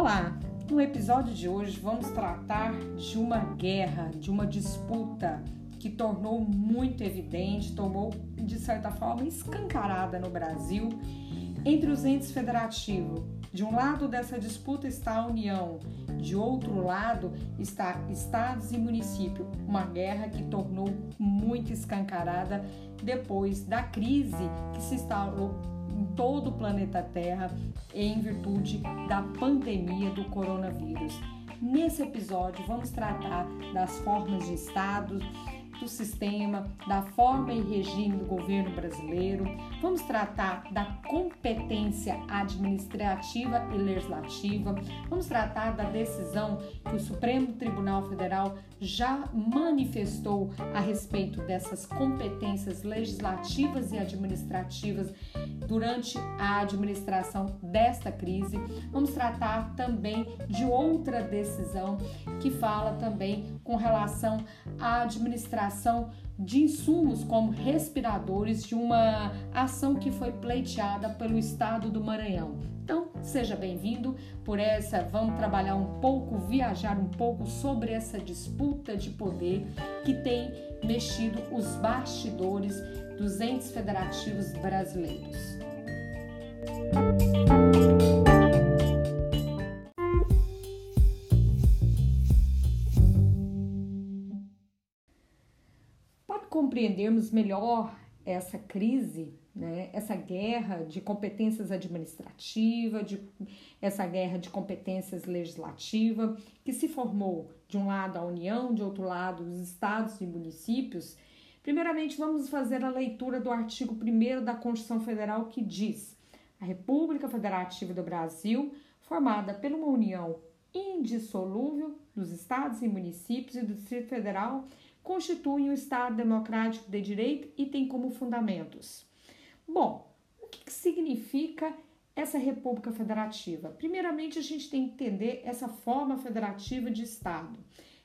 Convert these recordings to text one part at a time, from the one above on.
Olá! No episódio de hoje vamos tratar de uma guerra, de uma disputa que tornou muito evidente, tomou de certa forma escancarada no Brasil entre os entes federativos. De um lado dessa disputa está a União, de outro lado está estados e municípios. Uma guerra que tornou muito escancarada depois da crise que se instalou em todo o planeta Terra em virtude da pandemia do coronavírus. Nesse episódio, vamos tratar das formas de Estado, do sistema, da forma e regime do governo brasileiro. Vamos tratar da competência administrativa e legislativa. Vamos tratar da decisão que o Supremo Tribunal Federal já manifestou a respeito dessas competências legislativas e administrativas durante a administração desta crise. Vamos tratar também de outra decisão que fala também com relação à administração de insumos como respiradores de uma ação que foi pleiteada pelo estado do Maranhão. Seja bem-vindo por essa. Vamos trabalhar um pouco, viajar um pouco sobre essa disputa de poder que tem mexido os bastidores dos entes federativos brasileiros. Para compreendermos melhor essa crise, né, essa guerra de competências administrativas, de, essa guerra de competências legislativas, que se formou de um lado a União, de outro lado os estados e municípios. Primeiramente, vamos fazer a leitura do artigo 1 da Constituição Federal que diz: a República Federativa do Brasil, formada por uma união indissolúvel dos estados e municípios e do Distrito Federal, constitui um Estado democrático de direito e tem como fundamentos. Bom, o que, que significa essa República Federativa? Primeiramente, a gente tem que entender essa forma federativa de Estado.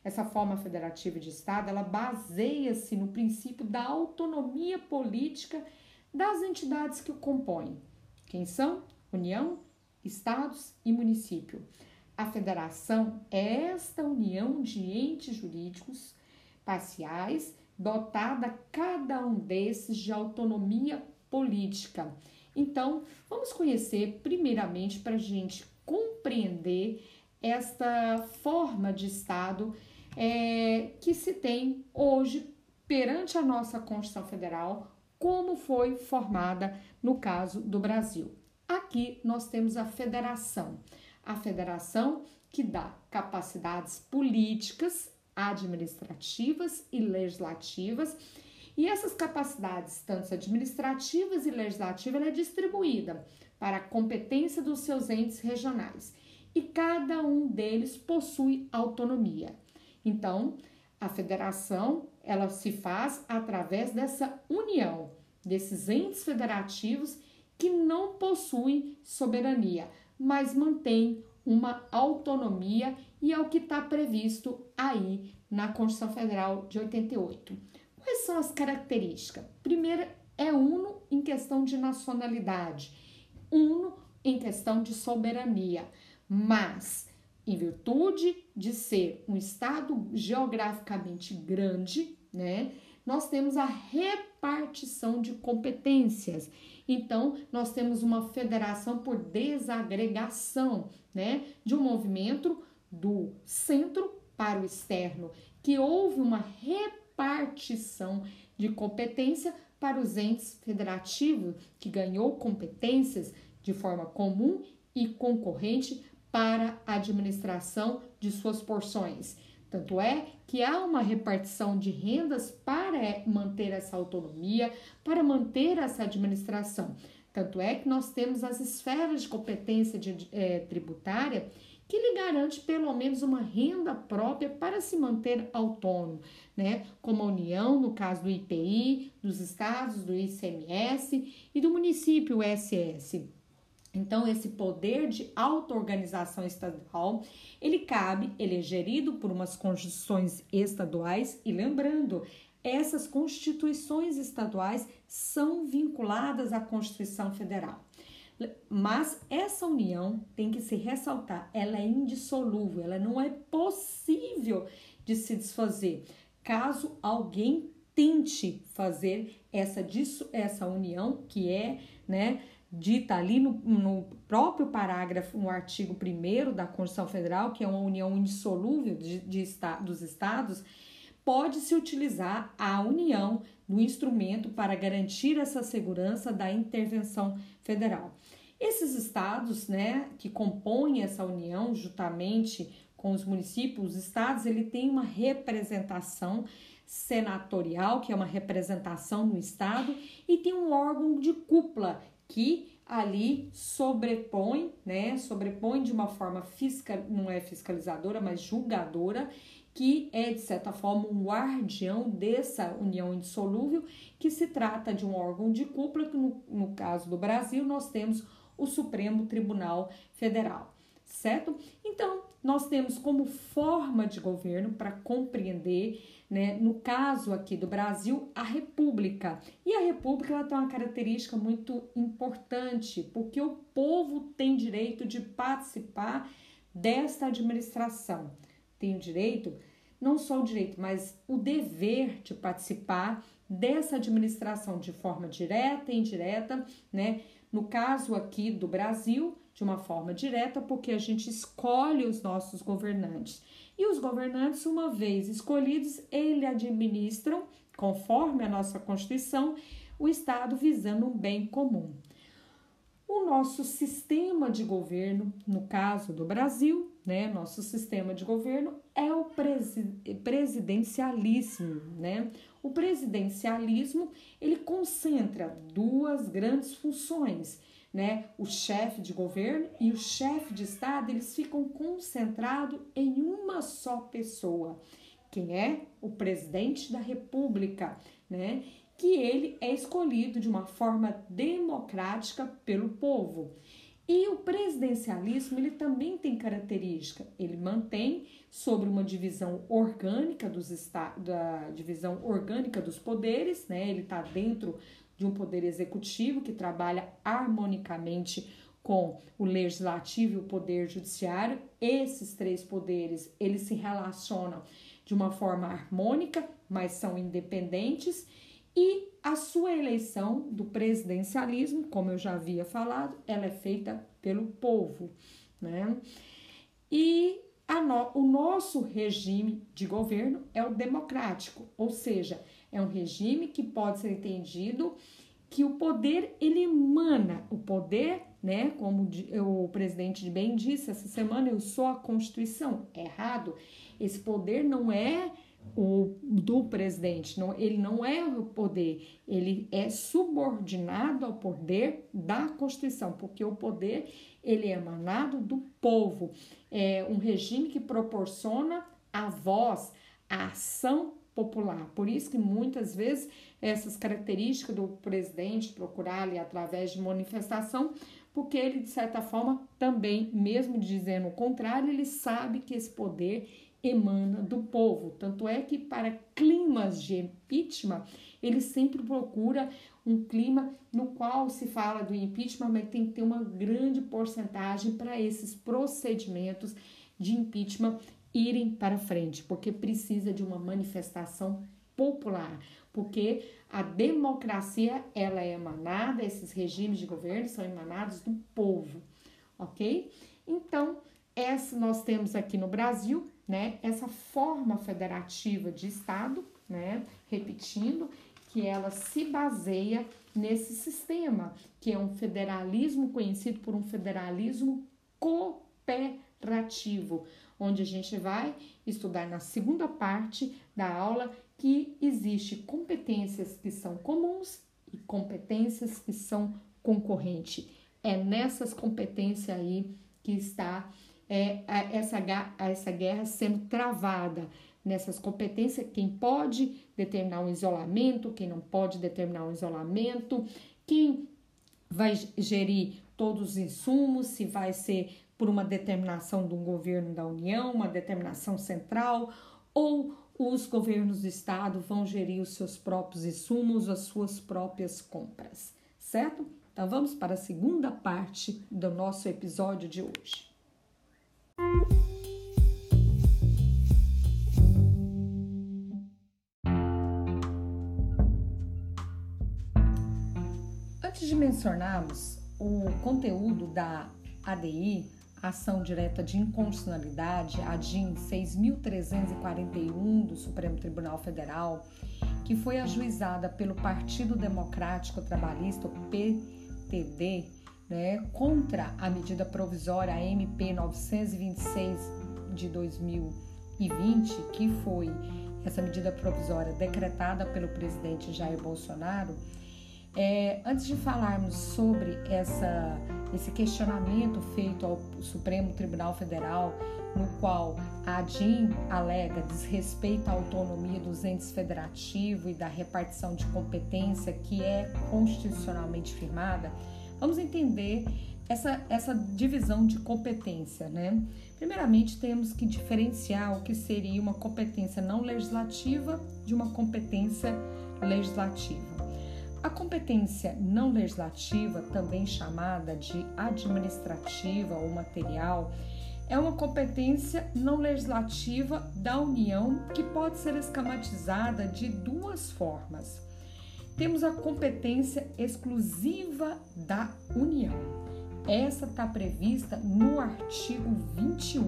Essa forma federativa de Estado, ela baseia-se no princípio da autonomia política das entidades que o compõem. Quem são? União, Estados e município. A federação é esta união de entes jurídicos parciais, dotada cada um desses de autonomia política. Então, vamos conhecer primeiramente para a gente compreender esta forma de Estado é, que se tem hoje perante a nossa Constituição Federal, como foi formada no caso do Brasil. Aqui nós temos a federação, a federação que dá capacidades políticas administrativas e legislativas. E essas capacidades, tanto administrativas e legislativas, ela é distribuída para a competência dos seus entes regionais. E cada um deles possui autonomia. Então, a federação, ela se faz através dessa união desses entes federativos que não possuem soberania, mas mantêm uma autonomia e é o que está previsto aí na Constituição Federal de 88. Quais são as características? Primeiro, é uno em questão de nacionalidade, uno em questão de soberania, mas em virtude de ser um estado geograficamente grande, né, nós temos a repartição de competências. Então, nós temos uma federação por desagregação, né, de um movimento do centro para o externo, que houve uma repartição de competência para os entes federativos, que ganhou competências de forma comum e concorrente para a administração de suas porções. Tanto é que há uma repartição de rendas para manter essa autonomia, para manter essa administração. Tanto é que nós temos as esferas de competência de, é, tributária que lhe garante pelo menos uma renda própria para se manter autônomo, né? Como a União, no caso do IPI, dos estados, do ICMS e do município, SS. Então, esse poder de auto-organização estadual, ele cabe, ele é gerido por umas constituições estaduais e lembrando, essas constituições estaduais são vinculadas à Constituição Federal. Mas essa união tem que se ressaltar, ela é indissolúvel, ela não é possível de se desfazer. Caso alguém tente fazer essa, essa união, que é, né, dita ali no, no próprio parágrafo, no artigo 1 da Constituição Federal, que é uma união indissolúvel de, de, dos estados, pode-se utilizar a união no instrumento para garantir essa segurança da intervenção federal. Esses estados, né, que compõem essa união juntamente com os municípios, os estados, ele tem uma representação senatorial, que é uma representação no estado, e tem um órgão de cúpula que ali sobrepõe, né, sobrepõe de uma forma fiscal, não é fiscalizadora, mas julgadora, que é de certa forma um guardião dessa união indissolúvel, que se trata de um órgão de cúpula, que no, no caso do Brasil nós temos o Supremo Tribunal Federal, certo? Então, nós temos como forma de governo para compreender né? No caso aqui do Brasil, a República. E a República ela tem uma característica muito importante, porque o povo tem direito de participar desta administração. Tem o direito, não só o direito, mas o dever de participar dessa administração de forma direta e indireta, né? No caso aqui do Brasil, de uma forma direta, porque a gente escolhe os nossos governantes. E os governantes, uma vez escolhidos, eles administram, conforme a nossa Constituição, o Estado visando um bem comum. O nosso sistema de governo, no caso do Brasil, né, nosso sistema de governo é o presidencialismo, né? O presidencialismo, ele concentra duas grandes funções, né? O chefe de governo e o chefe de estado, eles ficam concentrados em uma só pessoa, quem é o presidente da República, né? Que ele é escolhido de uma forma democrática pelo povo. E o presidencialismo ele também tem característica, ele mantém sobre uma divisão orgânica dos da divisão orgânica dos poderes, né? Ele está dentro de um poder executivo que trabalha harmonicamente com o legislativo e o poder judiciário. Esses três poderes, eles se relacionam de uma forma harmônica, mas são independentes e a sua eleição do presidencialismo, como eu já havia falado, ela é feita pelo povo, né? E no, o nosso regime de governo é o democrático, ou seja, é um regime que pode ser entendido que o poder ele emana, o poder, né, como o presidente bem disse essa semana, eu sou a Constituição. Errado. Esse poder não é o do presidente, não, ele não é o poder, ele é subordinado ao poder da Constituição, porque o poder ele é emanado do povo. É um regime que proporciona a voz, a ação popular. Por isso que muitas vezes essas características do presidente procurar ali através de manifestação, porque ele de certa forma também, mesmo dizendo o contrário, ele sabe que esse poder emana do povo. Tanto é que para climas de impeachment, ele sempre procura um clima no qual se fala do impeachment, mas tem que ter uma grande porcentagem para esses procedimentos de impeachment irem para frente, porque precisa de uma manifestação popular, porque a democracia ela é emanada, esses regimes de governo são emanados do povo, ok? Então, essa nós temos aqui no Brasil, né, essa forma federativa de Estado, né, repetindo, que ela se baseia nesse sistema, que é um federalismo conhecido por um federalismo cooperativo onde a gente vai estudar na segunda parte da aula que existe competências que são comuns e competências que são concorrentes. É nessas competências aí que está é, essa, essa guerra sendo travada. Nessas competências, quem pode determinar um isolamento, quem não pode determinar um isolamento, quem vai gerir todos os insumos, se vai ser por uma determinação de um governo da União, uma determinação central, ou os governos do estado vão gerir os seus próprios insumos, as suas próprias compras, certo? Então vamos para a segunda parte do nosso episódio de hoje. Antes de mencionarmos o conteúdo da ADI, Ação Direta de Inconstitucionalidade, a DIN 6.341 do Supremo Tribunal Federal, que foi ajuizada pelo Partido Democrático Trabalhista, o PTD, né, contra a medida provisória MP 926 de 2020, que foi essa medida provisória decretada pelo presidente Jair Bolsonaro, é, antes de falarmos sobre essa, esse questionamento feito ao Supremo Tribunal Federal, no qual a ADIM alega desrespeito à autonomia dos entes federativos e da repartição de competência que é constitucionalmente firmada, vamos entender essa, essa divisão de competência, né? Primeiramente, temos que diferenciar o que seria uma competência não legislativa de uma competência legislativa. A competência não legislativa, também chamada de administrativa ou material, é uma competência não legislativa da União que pode ser esquematizada de duas formas. Temos a competência exclusiva da União. Essa está prevista no artigo 21.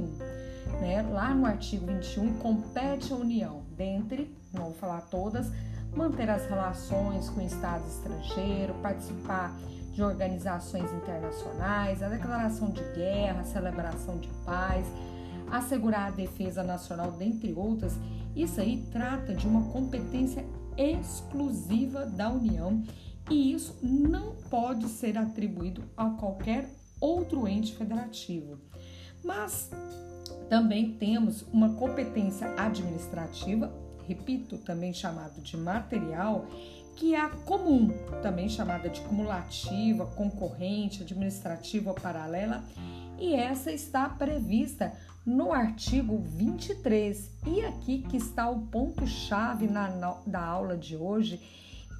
Né? Lá no artigo 21, compete à União, dentre, não vou falar todas, manter as relações com o Estado estrangeiro, participar de organizações internacionais, a declaração de guerra, a celebração de paz, assegurar a defesa nacional, dentre outras. Isso aí trata de uma competência exclusiva da União e isso não pode ser atribuído a qualquer outro ente federativo. Mas também temos uma competência administrativa repito, também chamado de material, que é a comum, também chamada de cumulativa, concorrente, administrativa paralela, e essa está prevista no artigo 23. E aqui que está o ponto-chave da aula de hoje,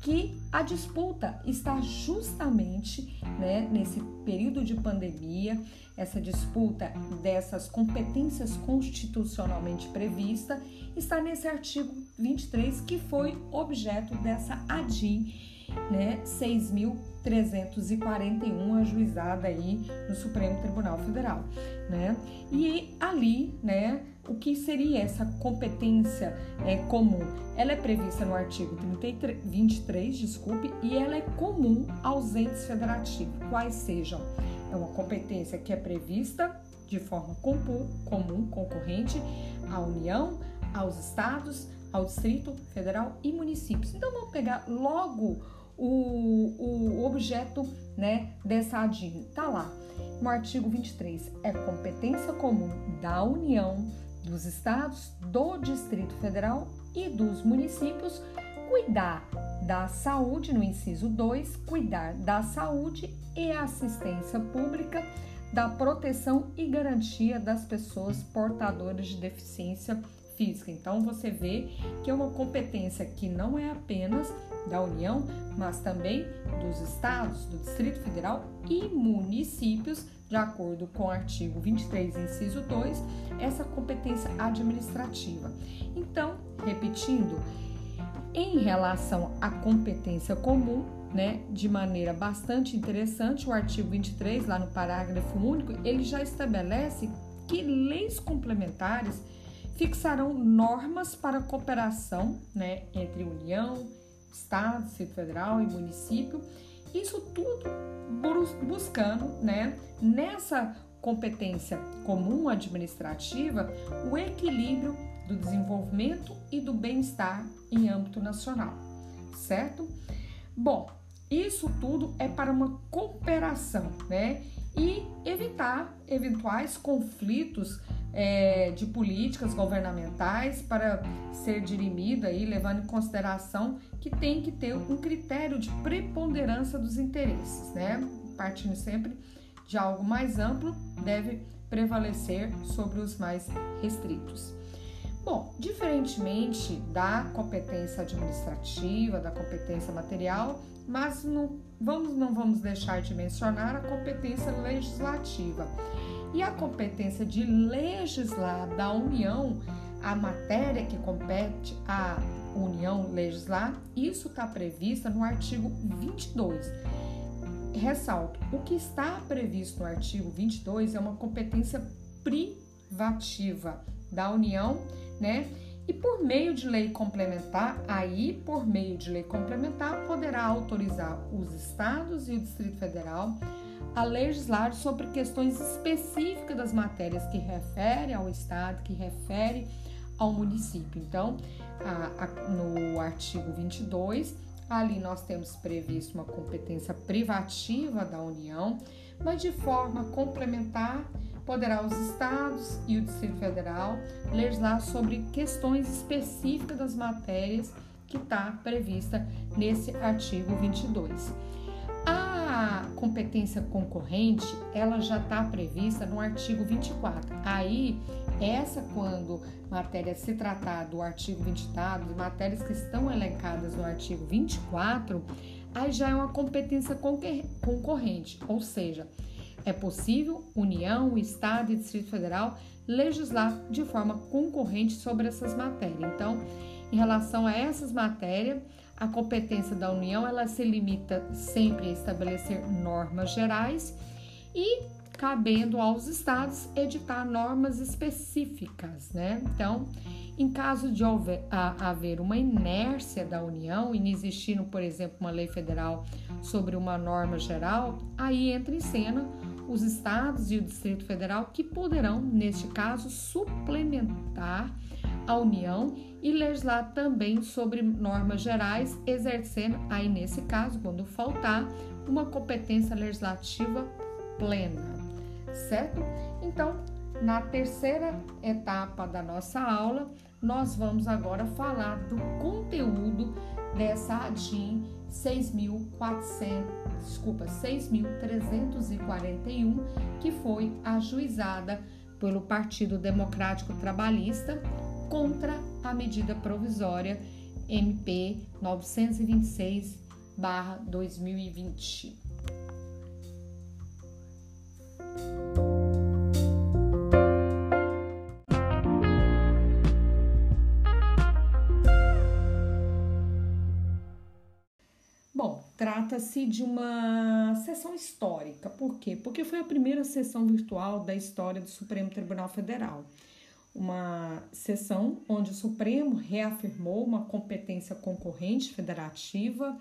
que a disputa está justamente né, nesse período de pandemia, essa disputa dessas competências constitucionalmente previstas está nesse artigo 23 que foi objeto dessa ADI, né, 6.341 ajuizada aí no Supremo Tribunal Federal, né? E ali, né, o que seria essa competência é, comum? Ela é prevista no artigo 33, 23, desculpe, e ela é comum aos entes federativos, quais sejam é uma competência que é prevista de forma comum, comum concorrente à União, aos estados, ao Distrito Federal e municípios. Então vamos pegar logo o, o objeto né, dessa ADIM. Tá lá no artigo 23. É competência comum da União, dos estados, do Distrito Federal e dos municípios cuidar da saúde, no inciso 2, cuidar da saúde e assistência pública, da proteção e garantia das pessoas portadoras de deficiência física. Então você vê que é uma competência que não é apenas da União, mas também dos estados, do Distrito Federal e municípios, de acordo com o artigo 23, inciso 2, essa competência administrativa. Então, repetindo, em relação à competência comum, né, de maneira bastante interessante, o artigo 23, lá no parágrafo único, ele já estabelece que leis complementares fixarão normas para cooperação né, entre União, Estado, Distrito Federal e município. Isso tudo buscando, né, nessa competência comum administrativa, o equilíbrio do desenvolvimento e do bem-estar em âmbito nacional, certo? Bom, isso tudo é para uma cooperação, né? E evitar eventuais conflitos é, de políticas governamentais para ser dirimido aí, levando em consideração que tem que ter um critério de preponderância dos interesses, né? Partindo sempre de algo mais amplo, deve prevalecer sobre os mais restritos. Bom, diferentemente da competência administrativa, da competência material, mas no vamos, não vamos deixar de mencionar a competência legislativa. E a competência de legislar da União, a matéria que compete à União legislar, isso está prevista no artigo 22. Ressalto, o que está previsto no artigo 22 é uma competência privativa da União, né? E por meio de lei complementar, aí, por meio de lei complementar, poderá autorizar os estados e o Distrito Federal a legislar sobre questões específicas das matérias que referem ao estado, que referem ao município. Então, a, a, no artigo 22, ali nós temos previsto uma competência privativa da União, mas de forma complementar poderá os estados e o Distrito Federal legislar sobre questões específicas das matérias que está prevista nesse artigo 22. Competência concorrente, ela já está prevista no artigo 24. Aí, essa quando matéria se tratar do artigo 24, matérias que estão elencadas no artigo 24, aí já é uma competência concorrente, ou seja, é possível União, Estado e Distrito Federal legislar de forma concorrente sobre essas matérias. Então, em relação a essas matérias, a competência da União ela se limita sempre a estabelecer normas gerais e cabendo aos estados editar normas específicas, né? Então, em caso de haver, uma inércia da União, inexistindo, por exemplo, uma lei federal sobre uma norma geral, aí entra em cena os estados e o Distrito Federal que poderão, neste caso, suplementar a União e legislar também sobre normas gerais, exercendo aí nesse caso, quando faltar, uma competência legislativa plena, certo? Então, na terceira etapa da nossa aula, nós vamos agora falar do conteúdo dessa ADIM 6.400, desculpa, 6.341, que foi ajuizada pelo Partido Democrático Trabalhista contra a medida provisória MP 926/2020. Trata-se de uma sessão histórica. Por quê? Porque foi a primeira sessão virtual da história do Supremo Tribunal Federal. Uma sessão onde o Supremo reafirmou uma competência concorrente federativa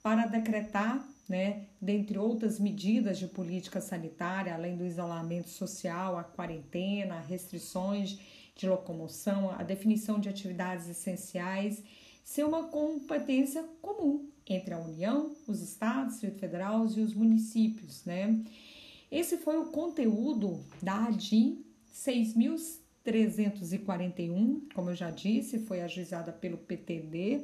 para decretar, né, dentre outras medidas de política sanitária, além do isolamento social, a quarentena, restrições de locomoção, a definição de atividades essenciais, ser uma competência comum entre a União, os estados, o Distrito Federal e os municípios, né? Esse foi o conteúdo da ADIM 6.341, como eu já disse, foi ajuizada pelo PTD,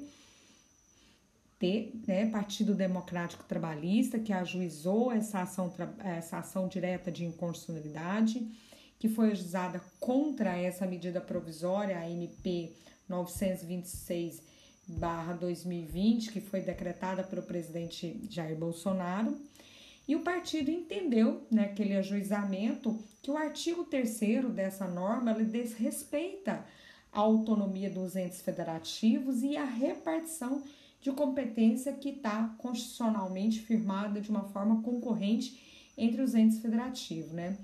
né, Partido Democrático Trabalhista, que ajuizou essa ação, essa ação direta de inconstitucionalidade, que foi ajuizada contra essa medida provisória, a MP 926 barra 2020, que foi decretada pelo presidente Jair Bolsonaro, e o partido entendeu naquele né, ajuizamento que o artigo 3 dessa norma ele desrespeita a autonomia dos entes federativos e a repartição de competência que está constitucionalmente firmada de uma forma concorrente entre os entes federativos, né?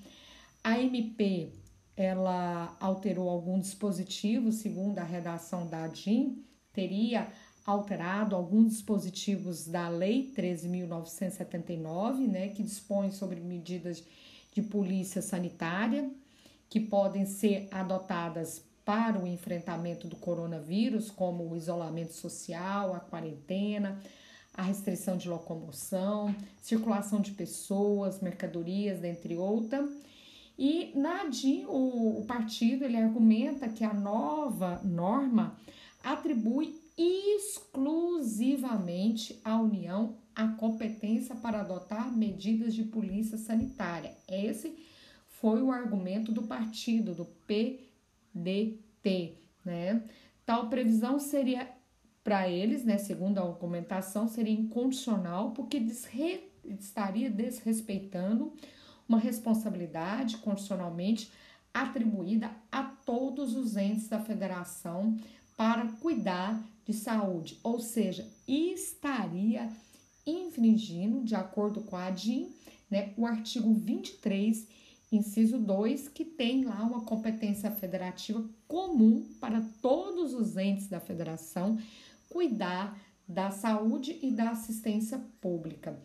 A MP ela alterou algum dispositivo segundo a redação da ADIM teria alterado alguns dispositivos da Lei 13.979, né, que dispõe sobre medidas de polícia sanitária que podem ser adotadas para o enfrentamento do coronavírus, como o isolamento social, a quarentena, a restrição de locomoção, circulação de pessoas, mercadorias, dentre outras. E na ADI, o, o partido ele argumenta que a nova norma atribui exclusivamente à União a competência para adotar medidas de polícia sanitária. Esse foi o argumento do partido, do PDT, né? Tal previsão seria para eles, né, segundo a argumentação, seria incondicional porque desre estaria desrespeitando uma responsabilidade condicionalmente atribuída a todos os entes da federação para cuidar de saúde, ou seja, estaria infringindo, de acordo com a ADIM, né, o artigo 23, inciso 2, que tem lá uma competência federativa comum para todos os entes da federação cuidar da saúde e da assistência pública.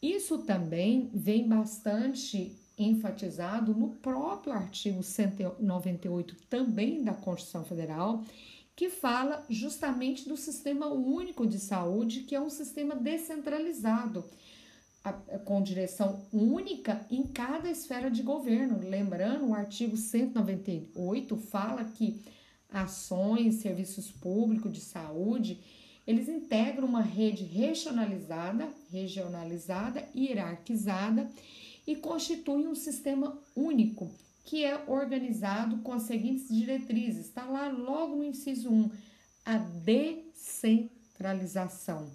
Isso também vem bastante enfatizado no próprio artigo 198 também da Constituição Federal, que fala justamente do Sistema Único de Saúde, que é um sistema descentralizado, com direção única em cada esfera de governo. Lembrando, o artigo 198 fala que ações, serviços públicos de saúde, eles integram uma rede regionalizada, regionalizada, hierarquizada e constituem um sistema único que é organizado com as seguintes diretrizes. Está lá logo no inciso 1, a descentralização.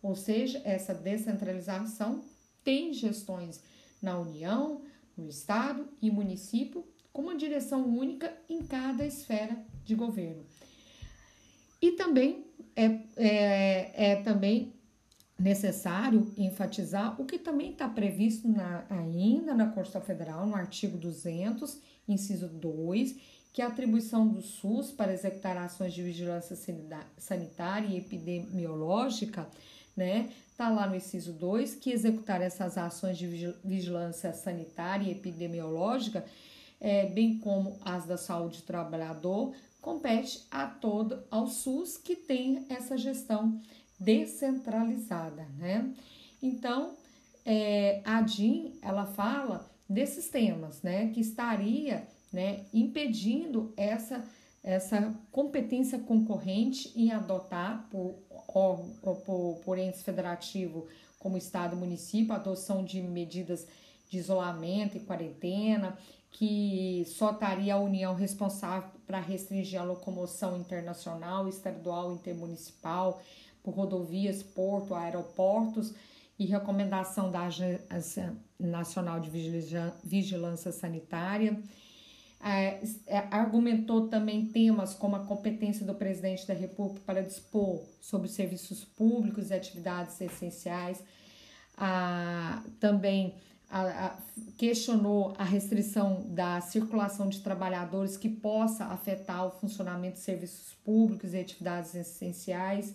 Ou seja, essa descentralização tem gestões na União, no Estado e município, com uma direção única em cada esfera de governo. E também é, é, é também necessário enfatizar o que também está previsto na, ainda na Constituição Federal, no artigo 200, inciso 2, que a atribuição do SUS para executar ações de vigilância sanitária e epidemiológica, né? Está lá no inciso 2, que executar essas ações de vigilância sanitária e epidemiológica, é, bem como as da saúde do trabalhador, compete a todo ao SUS que tem essa gestão descentralizada, né? Então, é, a DIN, ela fala desses temas, né, que estaria, né, impedindo essa essa competência concorrente em adotar por, por, por entes federativo como Estado e município, a adoção de medidas de isolamento e quarentena, que só estaria a União responsável para restringir a locomoção internacional, estadual, intermunicipal, por rodovias, porto, aeroportos e recomendação da Agência Nacional de Vigilância Sanitária. É, é, argumentou também temas como a competência do presidente da República para dispor sobre serviços públicos e atividades essenciais. Também questionou a restrição da circulação de trabalhadores que possa afetar o funcionamento de serviços públicos e atividades essenciais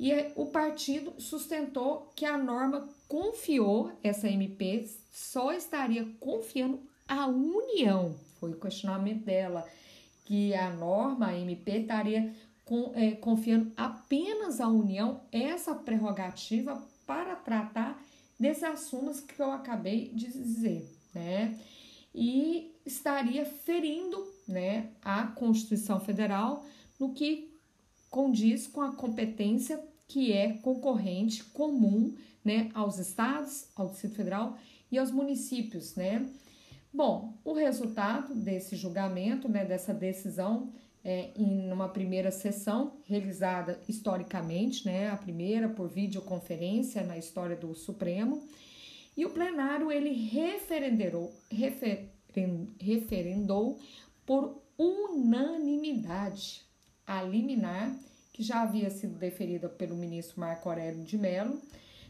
e o partido sustentou que a norma confiou, essa MP só estaria confiando à União, foi o questionamento dela, que a norma, a MP, estaria com, é, confiando apenas à União essa prerrogativa para tratar desses assuntos que eu acabei de dizer, né? E estaria ferindo, né, a Constituição Federal no que condiz com a competência que é concorrente comum né, aos estados, ao Distrito Federal e aos municípios, né? Bom, o resultado desse julgamento, né, dessa decisão, é, em uma primeira sessão realizada historicamente, né, a primeira por videoconferência na história do Supremo, e o plenário ele referendou, referendou por unanimidade a liminar que já havia sido deferida pelo ministro Marco Aurélio de Mello,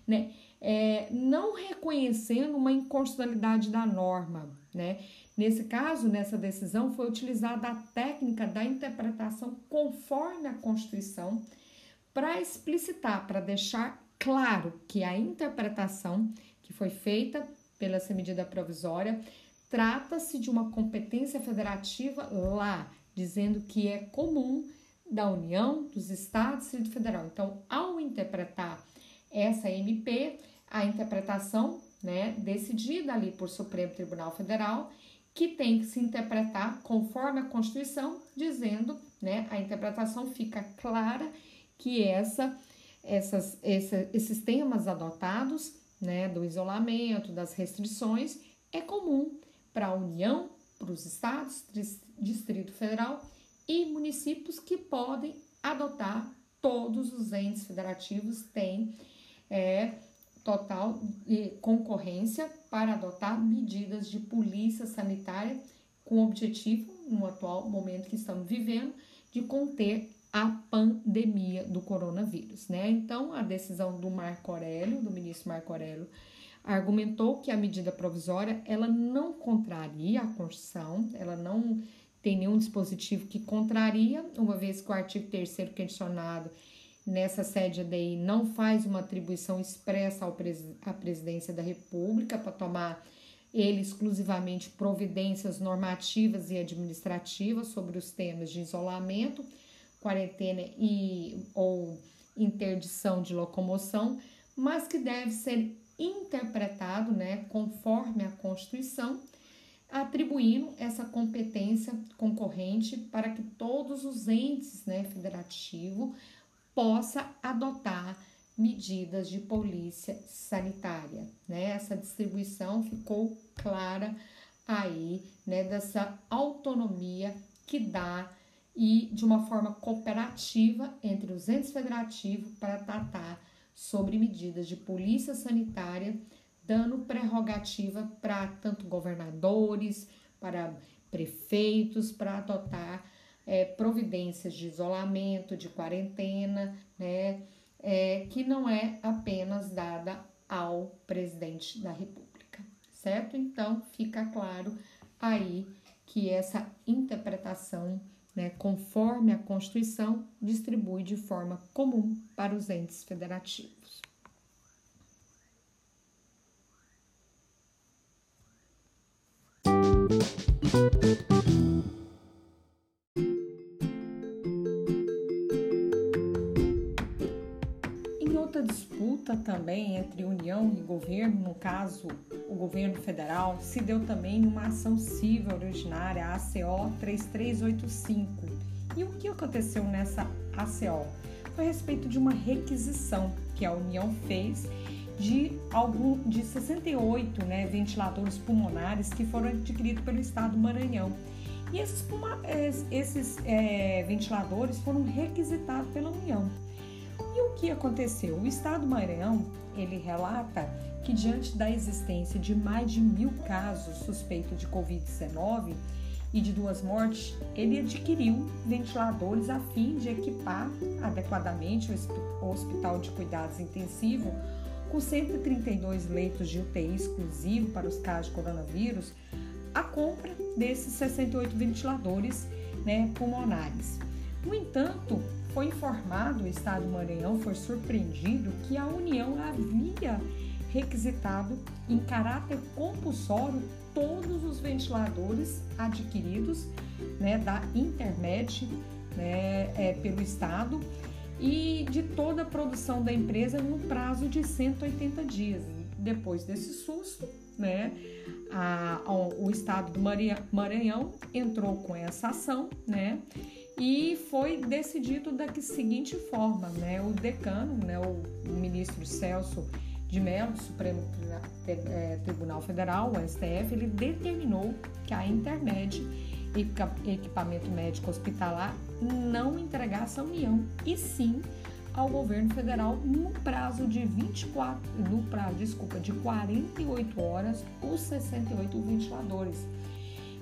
né, é, não reconhecendo uma inconstitucionalidade da norma. Né? Nesse caso, nessa decisão, foi utilizada a técnica da interpretação conforme a Constituição para explicitar, para deixar claro que a interpretação que foi feita pela essa medida provisória trata-se de uma competência federativa lá, dizendo que é comum da União, dos Estados e do Federal. Então, ao interpretar essa MP, a interpretação né, decidida ali por Supremo Tribunal Federal, que tem que se interpretar conforme a Constituição, dizendo, né, a interpretação fica clara que essa, essas, essa, esses temas adotados, né, do isolamento, das restrições, é comum para a União, para os estados, Distrito Federal e municípios que podem adotar todos os entes federativos têm é, total concorrência para adotar medidas de polícia sanitária com o objetivo, no atual momento que estamos vivendo, de conter a pandemia do coronavírus, né? Então, a decisão do Marco Aurélio, do ministro Marco Aurélio, argumentou que a medida provisória ela não contraria a Constituição, ela não tem nenhum dispositivo que contraria, uma vez que o artigo 3 questionado nessa sede ADI não faz uma atribuição expressa ao pres à presidência da República para tomar ele exclusivamente providências normativas e administrativas sobre os temas de isolamento, quarentena e ou interdição de locomoção, mas que deve ser interpretado, né, conforme a Constituição, atribuindo essa competência concorrente para que todos os entes, né, federativo possa adotar medidas de polícia sanitária, né? Essa distribuição ficou clara aí, né, dessa autonomia que dá e de uma forma cooperativa entre os entes federativos para tratar sobre medidas de polícia sanitária, dando prerrogativa para tanto governadores, para prefeitos, para adotar é, providências de isolamento, de quarentena, né, é, que não é apenas dada ao presidente da República, certo? Então fica claro aí que essa interpretação né, conforme a Constituição, distribui de forma comum para os entes federativos. Em outra disputa também entre União e governo, no caso o governo federal, se deu também uma ação civil originária, a ACO 3385. E o que aconteceu nessa ACO? Foi a respeito de uma requisição que a União fez de algum de 68 né, ventiladores pulmonares que foram adquiridos pelo estado do Maranhão. E esses, esses é, ventiladores foram requisitados pela União. E o que aconteceu? O estado do Maranhão ele relata que, diante da existência de mais de mil casos suspeitos de Covid-19 e de duas mortes, ele adquiriu ventiladores a fim de equipar adequadamente o Hospital de Cuidados Intensivos com 132 leitos de UTI exclusivo para os casos de coronavírus, a compra desses 68 ventiladores né, pulmonares. No entanto, foi informado o Estado do Maranhão, foi surpreendido que a União havia requisitado em caráter compulsório todos os ventiladores adquiridos né, da Intermed né, é, pelo Estado e de toda a produção da empresa no prazo de 180 dias. Depois desse susto, né, a, a, o Estado do Maranhão entrou com essa ação, né, e foi decidido da seguinte forma, né, o decano, né, o ministro Celso de Mello, Supremo é, Tribunal Federal, o STF, ele determinou que a Intermed, equipamento médico hospitalar, não entregasse à União, e sim ao governo federal no prazo de 24, no prazo, desculpa, de 48 horas, os 68 ventiladores.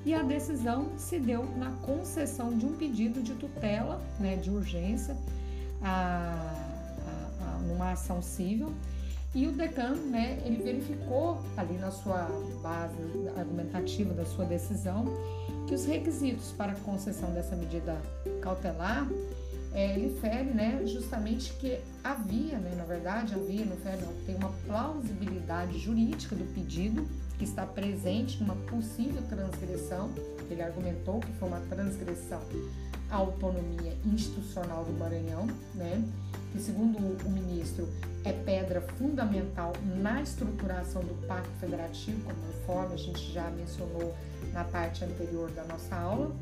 E a decisão se deu na concessão de um pedido de tutela, né, de urgência, a, a, a, numa ação civil, e o decano, né, ele verificou ali na sua base argumentativa da sua decisão que os requisitos para concessão dessa medida cautelar, é, ele fere, né, justamente que havia, né, na verdade, havia, não fere, não, tem uma plausibilidade jurídica do pedido que está presente numa possível transgressão, ele argumentou que foi uma transgressão à autonomia institucional do Maranhão, né, que segundo o ministro é pedra fundamental na estruturação do Pacto Federativo, conforme a gente já mencionou na parte anterior da nossa aula.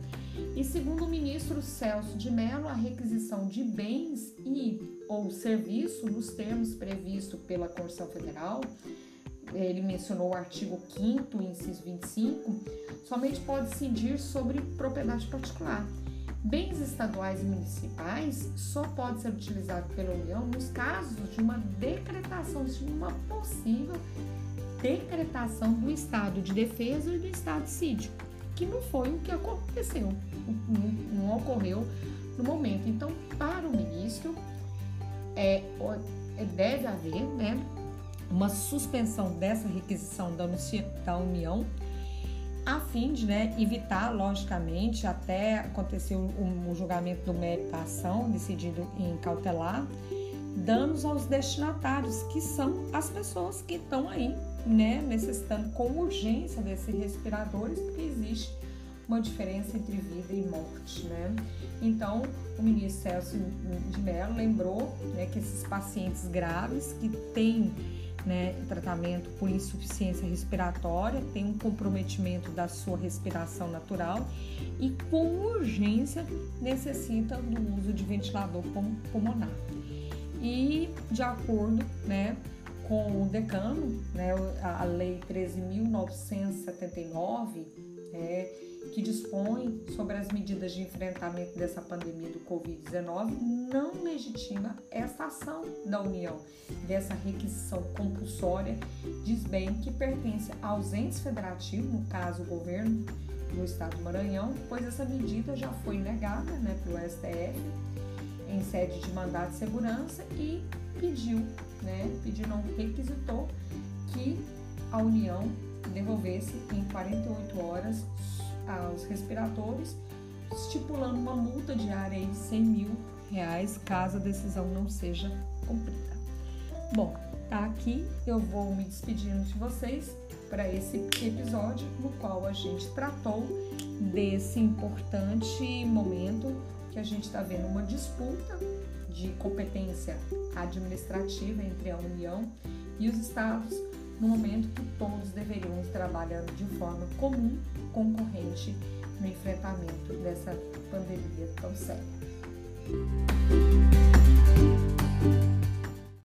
E segundo o ministro Celso de Mello, a requisição de bens e ou serviço nos termos previstos pela Constituição Federal, ele mencionou o artigo 5º, inciso 25, somente pode incidir sobre propriedade particular Bens estaduais e municipais só pode ser utilizado pela União nos casos de uma decretação, de uma possível decretação do estado de defesa e do estado sítio, que não foi o que aconteceu, não, ocorreu no momento. Então, para o ministro, é, é deve haver né, uma suspensão dessa requisição da União a fim de né, evitar, logicamente, até acontecer o, o, julgamento do mérito da ação, decidido em cautelar, danos aos destinatários, que são as pessoas que estão aí, né, necessitando com urgência desses respiradores, porque existe uma diferença entre vida e morte, né? Então, o ministro Celso de Mello lembrou né, que esses pacientes graves que têm né, tratamento por insuficiência respiratória, tem um comprometimento da sua respiração natural e com urgência necessita do uso de ventilador pulmonar. E de acordo né, com o decano, né, a lei 13.979, é, que dispõe sobre as medidas de enfrentamento dessa pandemia do Covid-19 não legitima essa ação da União, dessa requisição compulsória, diz bem que pertence aos entes federativos, no caso o governo do estado do Maranhão, pois essa medida já foi negada né, pelo STF em sede de mandato de segurança e pediu, né, pediu não requisitou que a União devolvesse em 48 horas aos respiradores, estipulando uma multa diária de 100 mil reais caso a decisão não seja cumprida. Bom, tá aqui, eu vou me despedindo de vocês para esse episódio no qual a gente tratou desse importante momento que a gente está vendo uma disputa de competência administrativa entre a União e os estados no momento que todos deveriam trabalhar de forma comum, concorrente no enfrentamento dessa pandemia tão séria.